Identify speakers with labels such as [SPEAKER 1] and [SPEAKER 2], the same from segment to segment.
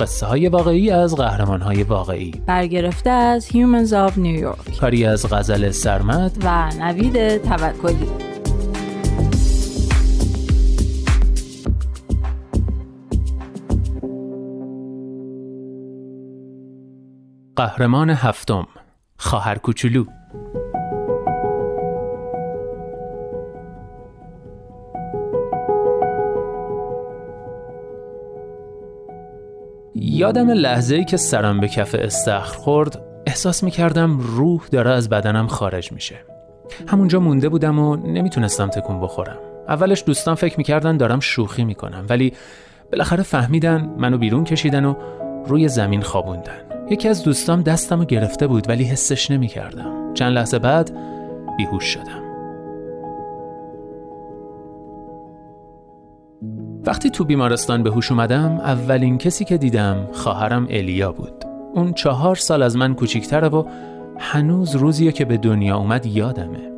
[SPEAKER 1] قصه های واقعی از قهرمان های واقعی.
[SPEAKER 2] برگرفته از Humans of New York.
[SPEAKER 1] کاری از غزل سرمد.
[SPEAKER 2] و نوید توکلی.
[SPEAKER 1] قهرمان هفتم خواهر کوچولو یادم لحظه ای که سرم به کف استخر خورد احساس می کردم روح داره از بدنم خارج میشه. همونجا مونده بودم و نمی‌تونستم تکون بخورم. اولش دوستان فکر می‌کردن دارم شوخی می‌کنم ولی بالاخره فهمیدن منو بیرون کشیدن و روی زمین خوابوندن. یکی از دوستام دستمو گرفته بود ولی حسش نمی‌کردم. چند لحظه بعد بیهوش شدم. وقتی تو بیمارستان به هوش اومدم اولین کسی که دیدم خواهرم الیا بود. اون چهار سال از من کوچیکتره و هنوز روزیه که به دنیا اومد یادمه.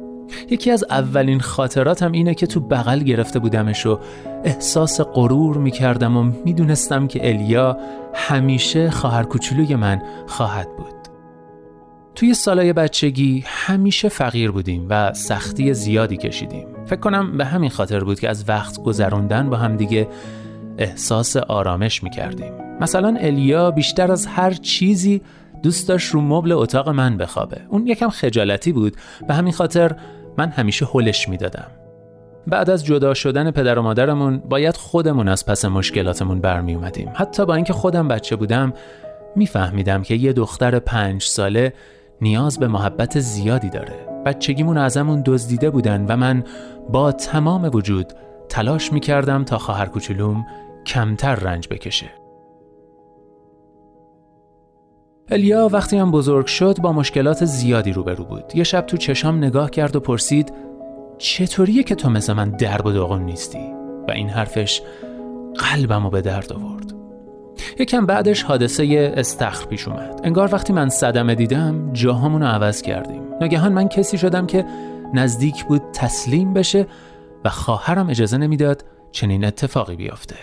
[SPEAKER 1] یکی از اولین خاطراتم اینه که تو بغل گرفته بودمش و احساس غرور می‌کردم و می‌دونستم که الیا همیشه خواهر کوچولوی من خواهد بود. توی سالای بچگی همیشه فقیر بودیم و سختی زیادی کشیدیم. فکر کنم به همین خاطر بود که از وقت گذروندن با هم دیگه احساس آرامش می‌کردیم. مثلا الیا بیشتر از هر چیزی دوست داشت رو مبل اتاق من بخوابه. اون یکم خجالتی بود. به همین خاطر من همیشه هلش می‌دادم. بعد از جدا شدن پدر و مادرمون باید خودمون از پس مشکلاتمون برمی اومدیم حتی با اینکه خودم بچه بودم میفهمیدم که یه دختر پنج ساله نیاز به محبت زیادی داره. بچگیمون ازمون دزدیده بودن و من با تمام وجود تلاش می‌کردم تا خواهر کوچولوم کمتر رنج بکشه. الیا وقتی هم بزرگ شد با مشکلات زیادی روبرو بود. یه شب تو چشام نگاه کرد و پرسید چطوریه که تو مثل من درب و داغون نیستی؟ و این حرفش قلبمو به درد آورد. یکم بعدش حادثه استخر پیش اومد. انگار وقتی من صدمه دیدم جاهامونو عوض کردیم. ناگهان من کسی شدم که نزدیک بود تسلیم بشه و خواهرم اجازه نمی‌داد چنین اتفاقی بیفته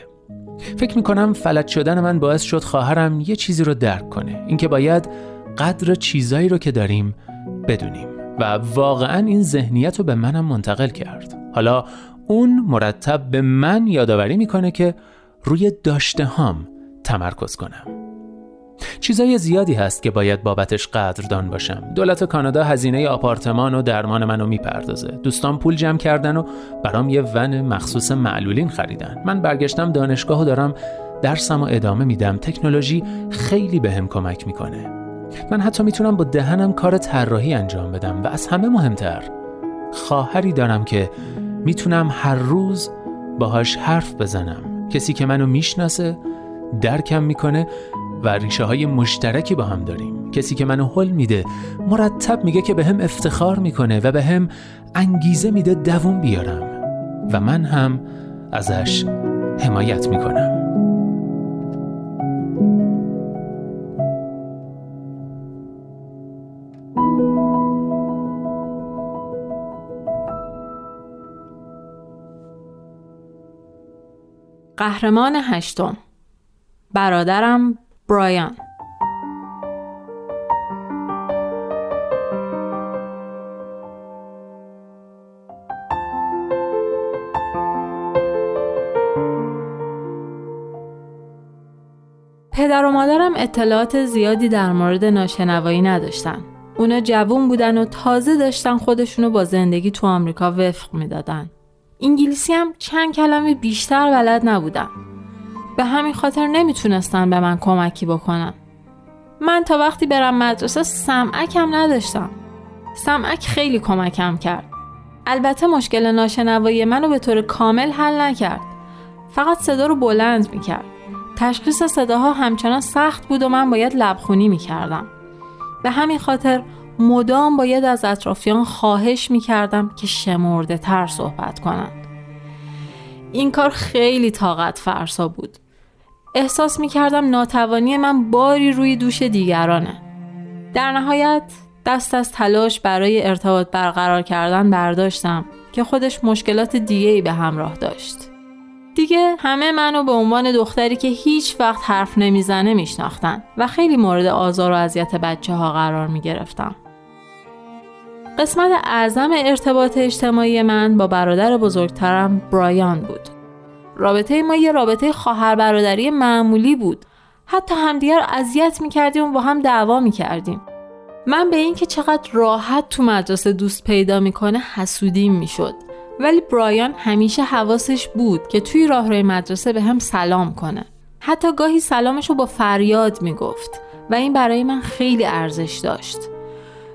[SPEAKER 1] فکر می‌کنم فلج شدن من باعث شد خواهرم یه چیزی رو درک کنه. اینکه باید قدر چیزایی رو که داریم بدونیم. و واقعا این ذهنیت رو به منم منتقل کرد. حالا اون مرتب به من یادآوری می‌کنه که روی داشته هام تمرکز کنم. چیزای زیادی هست که باید بابتش قدردان باشم. دولت کانادا هزینه آپارتمان و درمان منو می‌پردازه. دوستان پول جمع کردن و برام یه ون مخصوص معلولین خریدن. من برگشتم دانشگاه و دارم درسم و ادامه میدم. تکنولوژی خیلی بهم به کمک می‌کنه. من حتی می‌تونم با دهنم کار طراحی انجام بدم و از همه مهمتر خواهری دارم که می‌تونم هر روز باهاش حرف بزنم. کسی که منو می‌شناسه درکم می‌کنه و ریشه های مشترکی با هم داریم. کسی که منو حل میده مرتب میگه که به هم افتخار می‌کنه و به هم انگیزه میده دووم بیارم. و من هم ازش حمایت می‌کنم.
[SPEAKER 2] قهرمان هشتم. برادرم برایان پدر و مادرم اطلاعات زیادی در مورد ناشنوایی نداشتن. اونا جوون بودن و تازه داشتن خودشونو با زندگی تو آمریکا وفق می‌دادن. انگلیسی هم چند کلمه بیشتر بلد نبودم. به همین خاطر نمی‌تونستن به من کمکی بکنن. من تا وقتی برم مدرسه سمعکم نداشتم. سمعک خیلی کمکم کرد. البته مشکل ناشنوایی منو به طور کامل حل نکرد. فقط صدا رو بلند می‌کرد. تشخیص صداها همچنان سخت بود و من باید لبخونی می‌کردم. به همین خاطر مدام باید از اطرافیان خواهش می‌کردم که شمرده تر صحبت کنند. این کار خیلی طاقت فرسا بود. احساس می‌کردم ناتوانی من باری روی دوش دیگرانه در نهایت دست از تلاش برای ارتباط برقرار کردن برداشتم که خودش مشکلات دیگه ای به همراه داشت دیگه همه منو به عنوان دختری که هیچ وقت حرف نمی‌زنه میشناختن و خیلی مورد آزار و اذیت بچه ها قرار می گرفتم. قسمت اعظم ارتباط اجتماعی من با برادر بزرگترم برایان بود. رابطه ما یه رابطه خواهر برادری معمولی بود. حتی همدیگر اذیت می‌کردیم و با هم دعوا می‌کردیم. من به اینکه چقدر راحت تو مدرسه دوست پیدا می‌کنه حسودیم می‌شد. ولی برایان همیشه حواسش بود که توی راهروی مدرسه به هم سلام کنه. حتی گاهی سلامش رو با فریاد می‌گفت و این برای من خیلی ارزش داشت.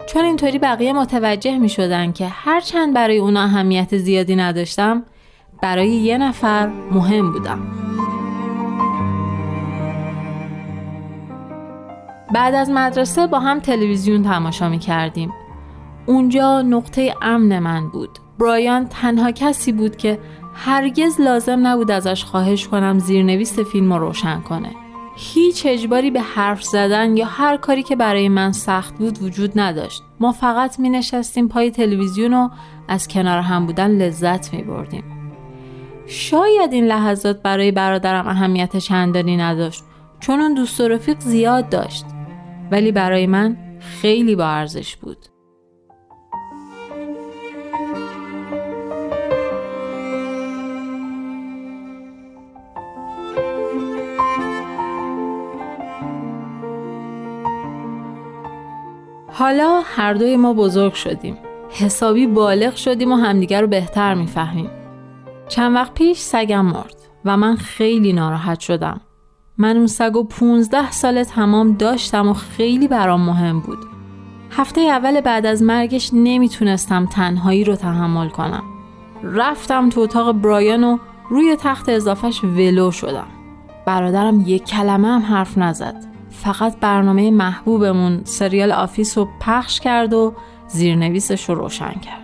[SPEAKER 2] چون اینطوری بقیه متوجه می شدن که هرچند برای اونا اهمیت زیادی نداشتم برای یه نفر مهم بودم. بعد از مدرسه با هم تلویزیون تماشا می کردیم اونجا نقطه امن من بود. برایان تنها کسی بود که هرگز لازم نبود ازش خواهش کنم زیرنویس فیلم رو روشن کنه. هیچ اجباری به حرف زدن یا هر کاری که برای من سخت بود وجود نداشت. ما فقط می نشستیم پای تلویزیون و از کنار هم بودن لذت می بردیم شاید این لحظات برای برادرم اهمیت چندانی نداشت چون اون دوست و رفیق زیاد داشت. ولی برای من خیلی با ارزش بود. حالا هر دوی ما بزرگ شدیم. حسابی بالغ شدیم و همدیگر رو بهتر می‌فهمیم. چند وقت پیش سگم مرد و من خیلی ناراحت شدم. من اون سگ و 15 سال تمام داشتم و خیلی برام مهم بود. هفته اول بعد از مرگش نمی‌تونستم تنهایی رو تحمل کنم. رفتم تو اتاق برایان و روی تخت اضافهش ولو شدم. برادرم یک کلمه هم حرف نزد. فقط برنامه محبوبمون سریال Office رو پخش کرد و زیرنویسش رو روشن کرد.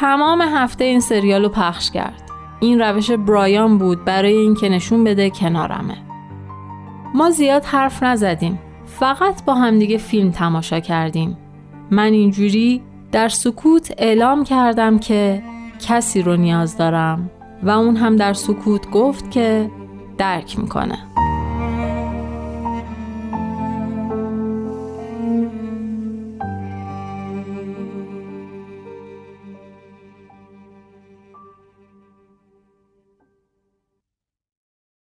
[SPEAKER 2] تمام هفته این سریال رو پخش کرد. این روش برایان بود برای اینکه نشون بده کنارمه. ما زیاد حرف نزدیم. فقط با همدیگه فیلم تماشا کردیم. من اینجوری در سکوت اعلام کردم که کسی رو نیاز دارم و اون هم در سکوت گفت که درک می‌کنه.